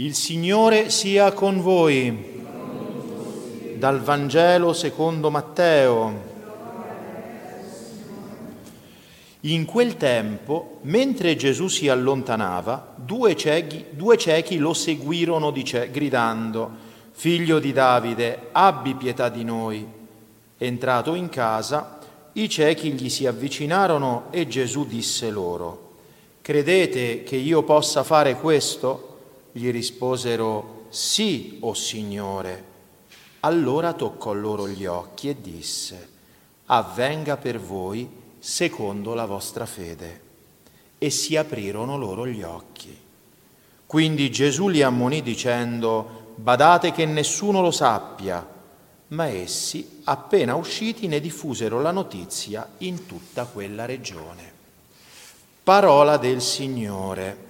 Il Signore sia con voi. Dal Vangelo secondo Matteo. In quel tempo, mentre Gesù si allontanava, due ciechi, due ciechi lo seguirono dice, gridando, Figlio di Davide, abbi pietà di noi. Entrato in casa, i ciechi gli si avvicinarono e Gesù disse loro, Credete che io possa fare questo? Gli risposero, sì, o oh Signore. Allora toccò loro gli occhi e disse, avvenga per voi secondo la vostra fede. E si aprirono loro gli occhi. Quindi Gesù li ammonì dicendo, badate che nessuno lo sappia. Ma essi, appena usciti, ne diffusero la notizia in tutta quella regione. Parola del Signore.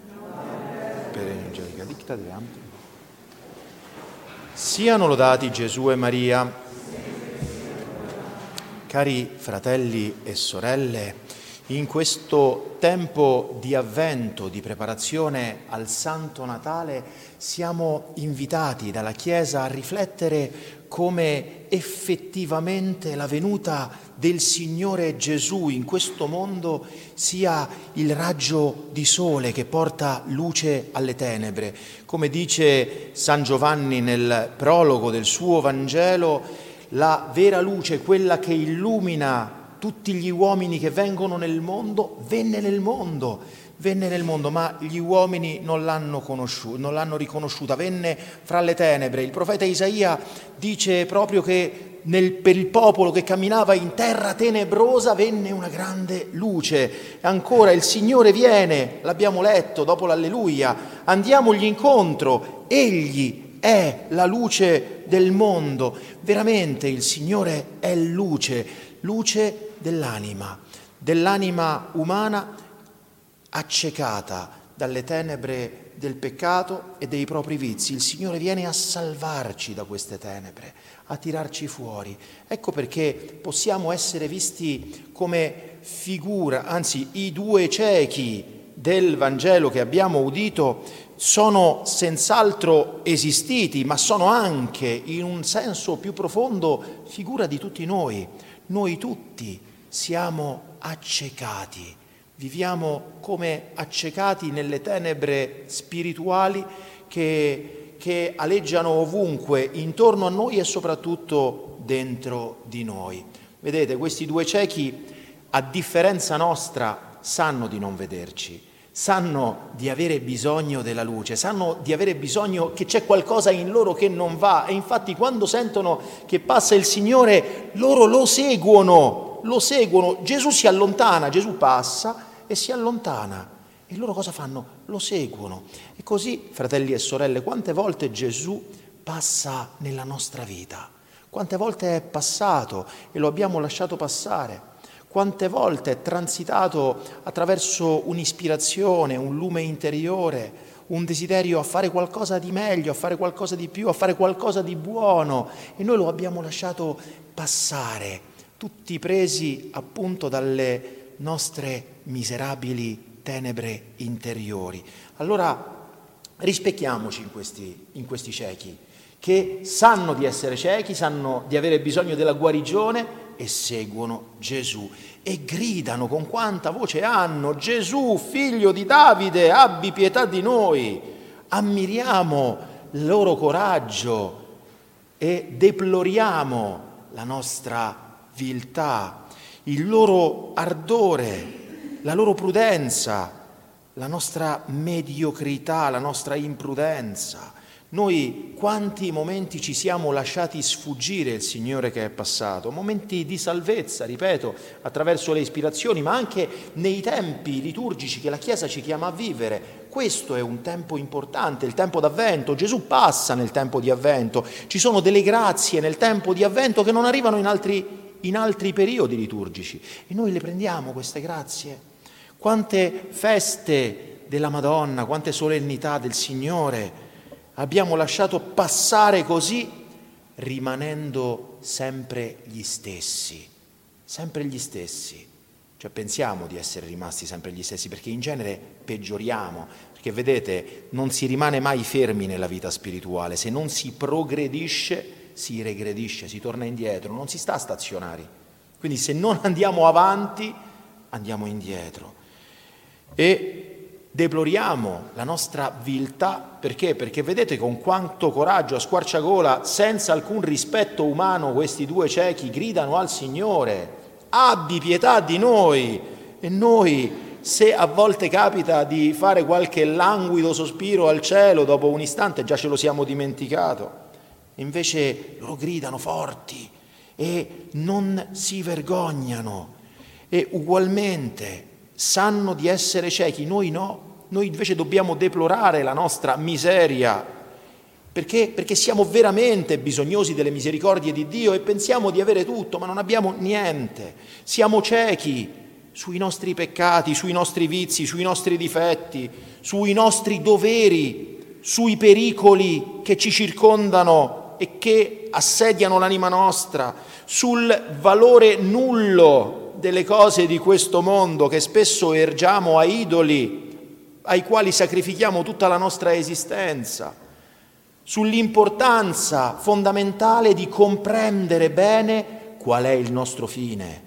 Siano lodati Gesù e Maria. Cari fratelli e sorelle, in questo tempo di avvento, di preparazione al Santo Natale, siamo invitati dalla Chiesa a riflettere come effettivamente la venuta del Signore Gesù in questo mondo sia il raggio di sole che porta luce alle tenebre. Come dice San Giovanni nel prologo del suo Vangelo, la vera luce, quella che illumina tutti gli uomini che vengono nel mondo, venne nel mondo, venne nel mondo, ma gli uomini non l'hanno, non l'hanno riconosciuta, venne fra le tenebre. Il profeta Isaia dice proprio che nel, per il popolo che camminava in terra tenebrosa venne una grande luce. Ancora il Signore viene, l'abbiamo letto dopo l'alleluia, andiamogli incontro, Egli è la luce del mondo. Veramente il Signore è luce, luce dell'anima, dell'anima umana accecata dalle tenebre del peccato e dei propri vizi. Il Signore viene a salvarci da queste tenebre, a tirarci fuori. Ecco perché possiamo essere visti come figura, anzi i due ciechi del Vangelo che abbiamo udito sono senz'altro esistiti, ma sono anche in un senso più profondo figura di tutti noi noi tutti siamo accecati, viviamo come accecati nelle tenebre spirituali che, che aleggiano ovunque, intorno a noi e soprattutto dentro di noi. Vedete, questi due ciechi, a differenza nostra, sanno di non vederci sanno di avere bisogno della luce, sanno di avere bisogno che c'è qualcosa in loro che non va e infatti quando sentono che passa il Signore loro lo seguono, lo seguono, Gesù si allontana, Gesù passa e si allontana e loro cosa fanno? Lo seguono. E così, fratelli e sorelle, quante volte Gesù passa nella nostra vita? Quante volte è passato e lo abbiamo lasciato passare? quante volte è transitato attraverso un'ispirazione, un lume interiore, un desiderio a fare qualcosa di meglio, a fare qualcosa di più, a fare qualcosa di buono e noi lo abbiamo lasciato passare, tutti presi appunto dalle nostre miserabili tenebre interiori. Allora rispecchiamoci in questi, in questi ciechi che sanno di essere ciechi, sanno di avere bisogno della guarigione e seguono Gesù e gridano con quanta voce hanno, Gesù, figlio di Davide, abbi pietà di noi. Ammiriamo il loro coraggio e deploriamo la nostra viltà, il loro ardore, la loro prudenza, la nostra mediocrità, la nostra imprudenza. Noi quanti momenti ci siamo lasciati sfuggire il Signore che è passato, momenti di salvezza, ripeto, attraverso le ispirazioni, ma anche nei tempi liturgici che la Chiesa ci chiama a vivere. Questo è un tempo importante, il tempo d'avvento. Gesù passa nel tempo di avvento. Ci sono delle grazie nel tempo di avvento che non arrivano in altri, in altri periodi liturgici. E noi le prendiamo queste grazie. Quante feste della Madonna, quante solennità del Signore abbiamo lasciato passare così rimanendo sempre gli stessi, sempre gli stessi. Cioè pensiamo di essere rimasti sempre gli stessi perché in genere peggioriamo, perché vedete, non si rimane mai fermi nella vita spirituale, se non si progredisce si regredisce, si torna indietro, non si sta stazionari. Quindi se non andiamo avanti, andiamo indietro. E deploriamo la nostra viltà perché? Perché vedete con quanto coraggio a squarciagola, senza alcun rispetto umano, questi due ciechi gridano al Signore, abbi pietà di noi. E noi, se a volte capita di fare qualche languido sospiro al cielo, dopo un istante già ce lo siamo dimenticato. Invece loro gridano forti e non si vergognano e ugualmente sanno di essere ciechi, noi no, noi invece dobbiamo deplorare la nostra miseria, perché? Perché siamo veramente bisognosi delle misericordie di Dio e pensiamo di avere tutto, ma non abbiamo niente, siamo ciechi sui nostri peccati, sui nostri vizi, sui nostri difetti, sui nostri doveri, sui pericoli che ci circondano e che assediano l'anima nostra, sul valore nullo delle cose di questo mondo che spesso ergiamo a idoli ai quali sacrifichiamo tutta la nostra esistenza, sull'importanza fondamentale di comprendere bene qual è il nostro fine,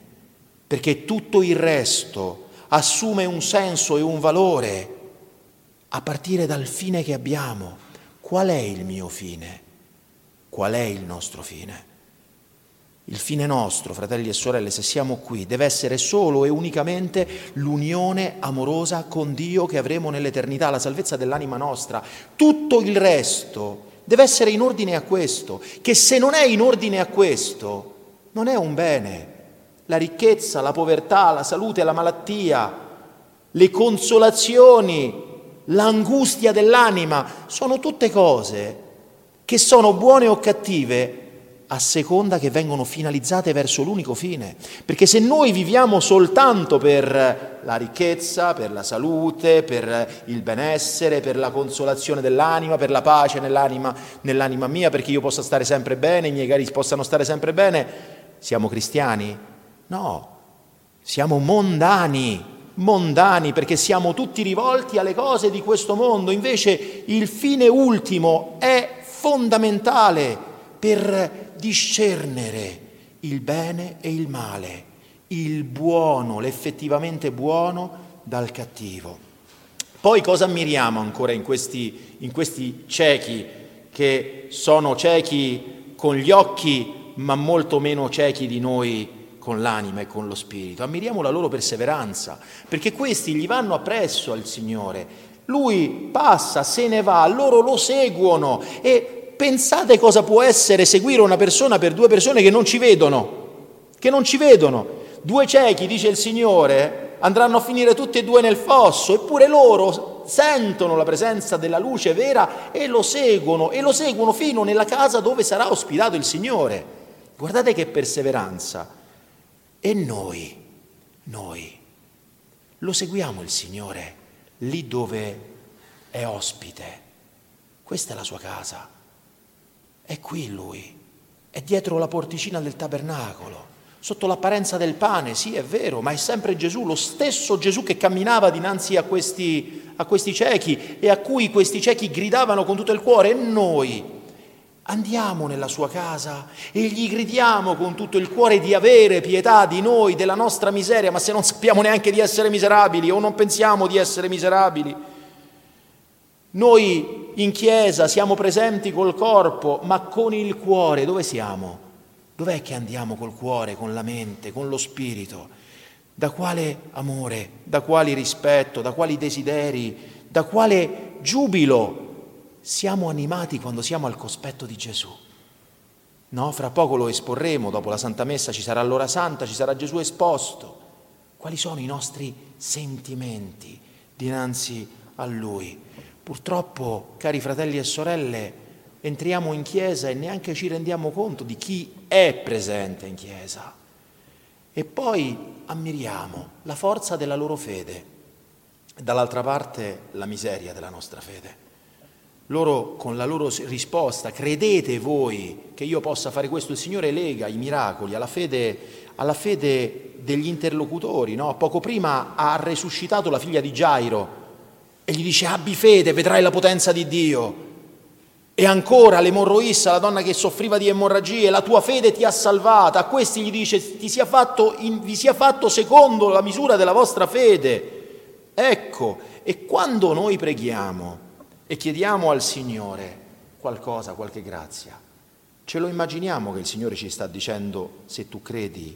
perché tutto il resto assume un senso e un valore a partire dal fine che abbiamo. Qual è il mio fine? Qual è il nostro fine? Il fine nostro, fratelli e sorelle, se siamo qui, deve essere solo e unicamente l'unione amorosa con Dio che avremo nell'eternità, la salvezza dell'anima nostra. Tutto il resto deve essere in ordine a questo, che se non è in ordine a questo, non è un bene. La ricchezza, la povertà, la salute, la malattia, le consolazioni, l'angustia dell'anima, sono tutte cose che sono buone o cattive a seconda che vengono finalizzate verso l'unico fine. Perché se noi viviamo soltanto per la ricchezza, per la salute, per il benessere, per la consolazione dell'anima, per la pace nell'anima, nell'anima mia, perché io possa stare sempre bene, i miei cari possano stare sempre bene, siamo cristiani? No, siamo mondani mondani perché siamo tutti rivolti alle cose di questo mondo, invece il fine ultimo è fondamentale per discernere il bene e il male, il buono, l'effettivamente buono dal cattivo. Poi cosa ammiriamo ancora in questi, in questi ciechi che sono ciechi con gli occhi ma molto meno ciechi di noi con l'anima e con lo spirito. Ammiriamo la loro perseveranza, perché questi gli vanno appresso al Signore. Lui passa, se ne va, loro lo seguono e Pensate cosa può essere seguire una persona per due persone che non ci vedono, che non ci vedono. Due ciechi, dice il Signore, andranno a finire tutti e due nel fosso, eppure loro sentono la presenza della luce vera e lo seguono, e lo seguono fino nella casa dove sarà ospitato il Signore. Guardate che perseveranza. E noi, noi, lo seguiamo il Signore lì dove è ospite. Questa è la sua casa. È qui lui, è dietro la porticina del tabernacolo, sotto l'apparenza del pane, sì è vero, ma è sempre Gesù, lo stesso Gesù che camminava dinanzi a questi, a questi ciechi e a cui questi ciechi gridavano con tutto il cuore e noi andiamo nella sua casa e gli gridiamo con tutto il cuore di avere pietà di noi, della nostra miseria, ma se non sappiamo neanche di essere miserabili o non pensiamo di essere miserabili. Noi in chiesa siamo presenti col corpo, ma con il cuore dove siamo? Dov'è che andiamo col cuore, con la mente, con lo spirito? Da quale amore, da quali rispetto, da quali desideri, da quale giubilo siamo animati quando siamo al cospetto di Gesù? No, fra poco lo esporremo, dopo la Santa Messa ci sarà l'ora santa, ci sarà Gesù esposto. Quali sono i nostri sentimenti dinanzi a Lui? Purtroppo, cari fratelli e sorelle, entriamo in chiesa e neanche ci rendiamo conto di chi è presente in chiesa. E poi ammiriamo la forza della loro fede e dall'altra parte la miseria della nostra fede. Loro con la loro risposta, credete voi che io possa fare questo? Il Signore lega i miracoli alla fede, alla fede degli interlocutori. No? Poco prima ha resuscitato la figlia di Gairo E gli dice abbi fede, vedrai la potenza di Dio. E ancora l'emorroissa, la donna che soffriva di emorragie, la tua fede ti ha salvata. A questi gli dice ti sia fatto, in, vi sia fatto secondo la misura della vostra fede. Ecco, e quando noi preghiamo e chiediamo al Signore qualcosa, qualche grazia, ce lo immaginiamo che il Signore ci sta dicendo se tu credi,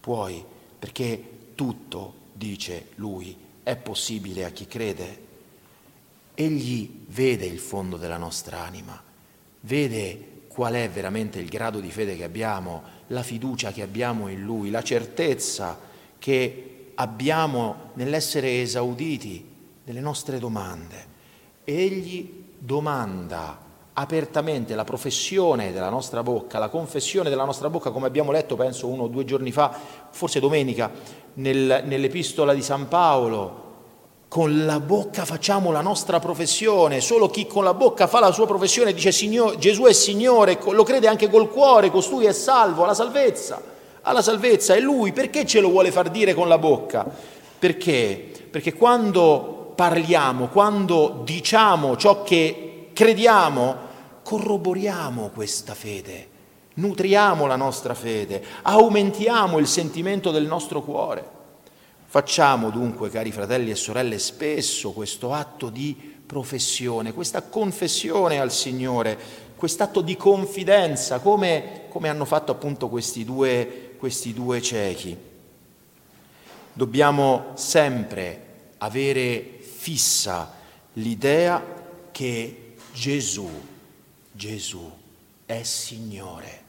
puoi, perché tutto, dice Lui, è possibile a chi crede. Egli vede il fondo della nostra anima, vede qual è veramente il grado di fede che abbiamo, la fiducia che abbiamo in Lui, la certezza che abbiamo nell'essere esauditi delle nostre domande. Egli domanda apertamente la professione della nostra bocca, la confessione della nostra bocca, come abbiamo letto, penso uno o due giorni fa, forse domenica, nel, nell'epistola di San Paolo. Con la bocca facciamo la nostra professione, solo chi con la bocca fa la sua professione dice Gesù è Signore, lo crede anche col cuore, costui è salvo, alla salvezza, alla salvezza. E lui perché ce lo vuole far dire con la bocca? Perché? Perché quando parliamo, quando diciamo ciò che crediamo, corroboriamo questa fede, nutriamo la nostra fede, aumentiamo il sentimento del nostro cuore. Facciamo dunque, cari fratelli e sorelle, spesso questo atto di professione, questa confessione al Signore, quest'atto di confidenza, come, come hanno fatto appunto questi due, questi due ciechi. Dobbiamo sempre avere fissa l'idea che Gesù Gesù è Signore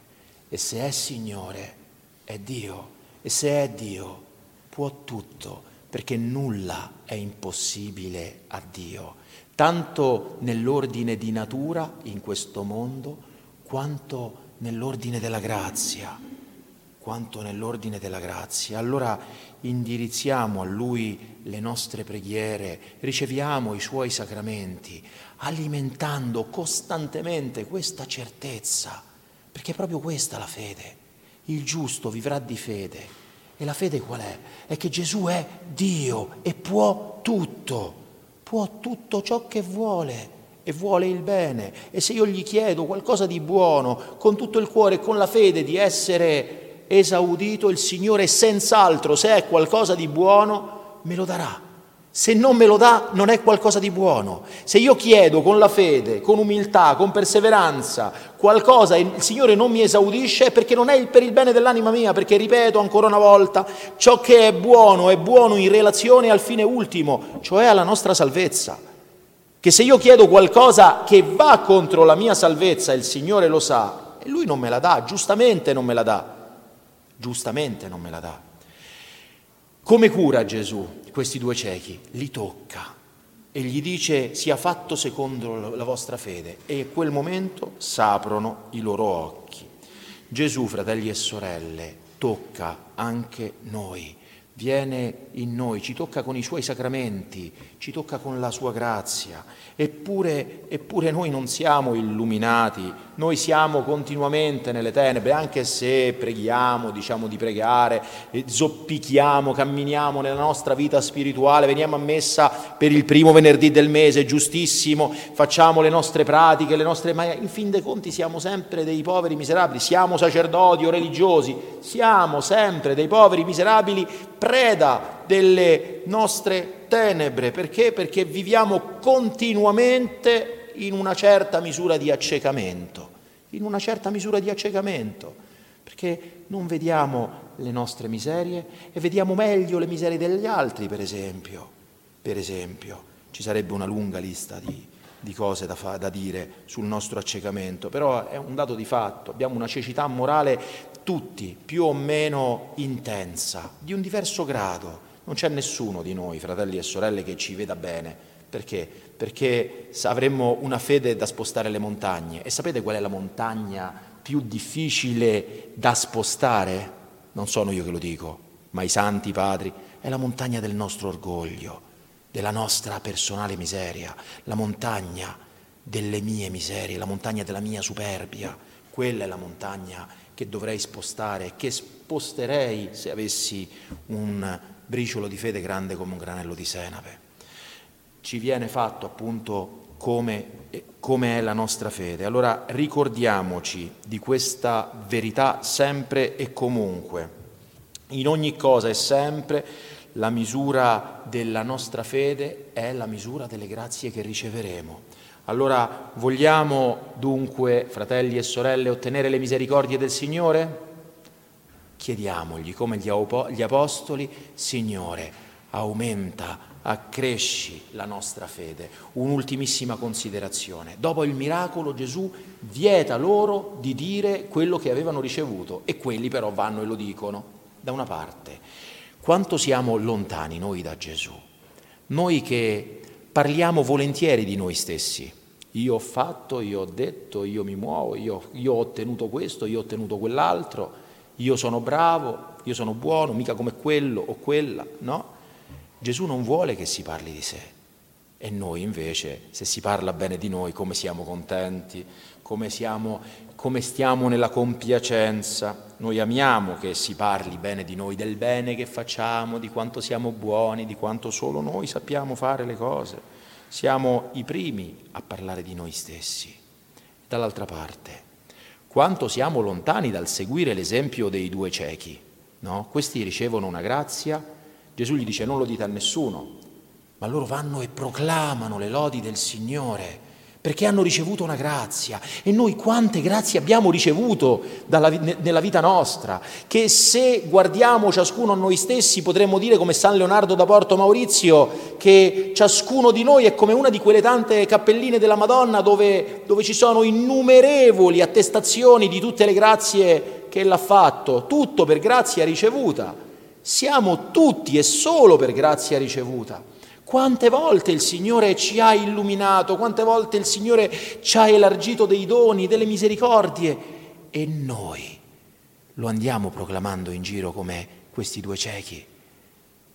e se è Signore è Dio e se è Dio può tutto perché nulla è impossibile a Dio, tanto nell'ordine di natura in questo mondo quanto nell'ordine della grazia, quanto nell'ordine della grazia. Allora indirizziamo a Lui le nostre preghiere, riceviamo i Suoi sacramenti, alimentando costantemente questa certezza, perché è proprio questa la fede. Il giusto vivrà di fede. E la fede qual è? È che Gesù è Dio e può tutto, può tutto ciò che vuole e vuole il bene. E se io gli chiedo qualcosa di buono, con tutto il cuore con la fede di essere esaudito, il Signore senz'altro, se è qualcosa di buono, me lo darà se non me lo dà non è qualcosa di buono. Se io chiedo con la fede, con umiltà, con perseveranza qualcosa e il Signore non mi esaudisce è perché non è per il bene dell'anima mia, perché ripeto ancora una volta, ciò che è buono è buono in relazione al fine ultimo, cioè alla nostra salvezza. Che se io chiedo qualcosa che va contro la mia salvezza, il Signore lo sa, e Lui non me la dà, giustamente non me la dà, giustamente non me la dà. Come cura Gesù questi due ciechi? Li tocca e gli dice sia fatto secondo la vostra fede e in quel momento s'aprono i loro occhi. Gesù, fratelli e sorelle, tocca anche noi viene in noi, ci tocca con i suoi sacramenti, ci tocca con la sua grazia. Eppure, eppure, noi non siamo illuminati, noi siamo continuamente nelle tenebre, anche se preghiamo, diciamo di pregare, zoppichiamo, camminiamo nella nostra vita spirituale, veniamo a messa per il primo venerdì del mese, giustissimo, facciamo le nostre pratiche, le nostre... ma in fin dei conti siamo sempre dei poveri miserabili, siamo sacerdoti o religiosi, siamo sempre dei poveri miserabili preda delle nostre tenebre. Perché? Perché viviamo continuamente in una certa misura di accecamento, in una certa misura di accecamento, perché non vediamo le nostre miserie e vediamo meglio le miserie degli altri, per esempio. Per esempio, ci sarebbe una lunga lista di, di cose da, fa, da, dire sul nostro accecamento, però è un dato di fatto, abbiamo una cecità morale tutti più o meno intensa, di un diverso grado. Non c'è nessuno di noi, fratelli e sorelle, che ci veda bene. Perché? Perché avremmo una fede da spostare le montagne. E sapete qual è la montagna più difficile da spostare? Non sono io che lo dico, ma i santi padri. È la montagna del nostro orgoglio, della nostra personale miseria, la montagna delle mie miserie, la montagna della mia superbia. Quella è la montagna che dovrei spostare, che sposterei se avessi un briciolo di fede grande come un granello di senape. ci viene fatto appunto come, come è la nostra fede. Allora ricordiamoci di questa verità sempre e comunque. In ogni cosa e sempre la misura della nostra fede è la misura delle grazie che riceveremo. Allora vogliamo dunque, fratelli e sorelle, ottenere le misericordie del Signore? Chiediamogli come gli apostoli, Signore, aumenta, accresci la nostra fede. Un'ultimissima considerazione. Dopo il miracolo Gesù vieta loro di dire quello che avevano ricevuto e quelli però vanno e lo dicono. Da una parte, quanto siamo lontani noi da Gesù? Noi che parliamo volentieri di noi stessi. Io ho fatto, io ho detto, io mi muovo, io, io ho ottenuto questo, io ho ottenuto quell'altro, io sono bravo, io sono buono, mica come quello o quella, no? Gesù non vuole che si parli di sé. E noi invece, se si parla bene di noi, come siamo contenti, come, siamo, come stiamo nella compiacenza. Noi amiamo che si parli bene di noi, del bene che facciamo, di quanto siamo buoni, di quanto solo noi sappiamo fare le cose. Siamo i primi a parlare di noi stessi. Dall'altra parte, quanto siamo lontani dal seguire l'esempio dei due ciechi. No? Questi ricevono una grazia Gesù gli dice non lo dite a nessuno, ma loro vanno e proclamano le lodi del Signore perché hanno ricevuto una grazia e noi quante grazie abbiamo ricevuto dalla, nella vita nostra, che se guardiamo ciascuno a noi stessi potremmo dire come San Leonardo da Porto Maurizio che ciascuno di noi è come una di quelle tante cappelline della Madonna dove, dove ci sono innumerevoli attestazioni di tutte le grazie che ella ha fatto, tutto per grazia ricevuta. Siamo tutti e solo per grazia ricevuta. Quante volte il Signore ci ha illuminato, quante volte il Signore ci ha elargito dei doni, delle misericordie e noi lo andiamo proclamando in giro come questi due ciechi.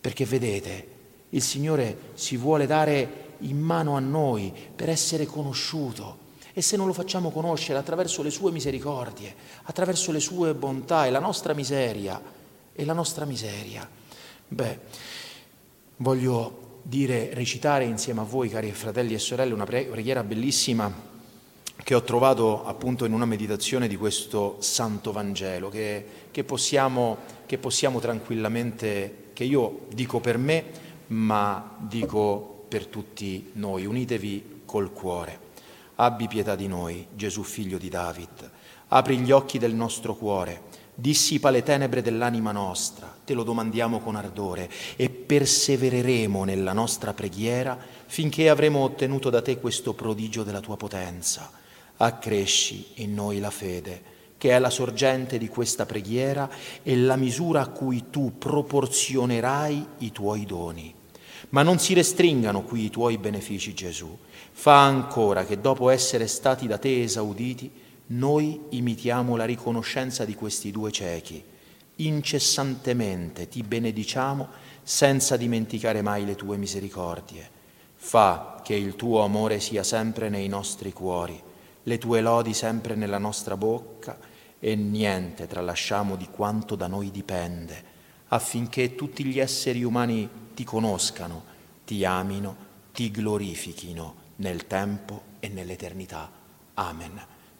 Perché vedete, il Signore si vuole dare in mano a noi per essere conosciuto. E se non lo facciamo conoscere attraverso le sue misericordie, attraverso le sue bontà e la nostra miseria, e la nostra miseria. Beh, voglio dire, recitare insieme a voi, cari fratelli e sorelle, una preghiera bellissima che ho trovato appunto in una meditazione di questo Santo Vangelo, che, che, possiamo, che possiamo tranquillamente, che io dico per me, ma dico per tutti noi. Unitevi col cuore. Abbi pietà di noi, Gesù figlio di David. Apri gli occhi del nostro cuore dissipa le tenebre dell'anima nostra, te lo domandiamo con ardore e persevereremo nella nostra preghiera finché avremo ottenuto da te questo prodigio della tua potenza. Accresci in noi la fede, che è la sorgente di questa preghiera e la misura a cui tu proporzionerai i tuoi doni. Ma non si restringano qui i tuoi benefici, Gesù. Fa ancora che dopo essere stati da te esauditi, noi imitiamo la riconoscenza di questi due ciechi. Incessantemente ti benediciamo senza dimenticare mai le tue misericordie. Fa che il tuo amore sia sempre nei nostri cuori, le tue lodi sempre nella nostra bocca e niente tralasciamo di quanto da noi dipende, affinché tutti gli esseri umani ti conoscano, ti amino, ti glorifichino nel tempo e nell'eternità. Amen.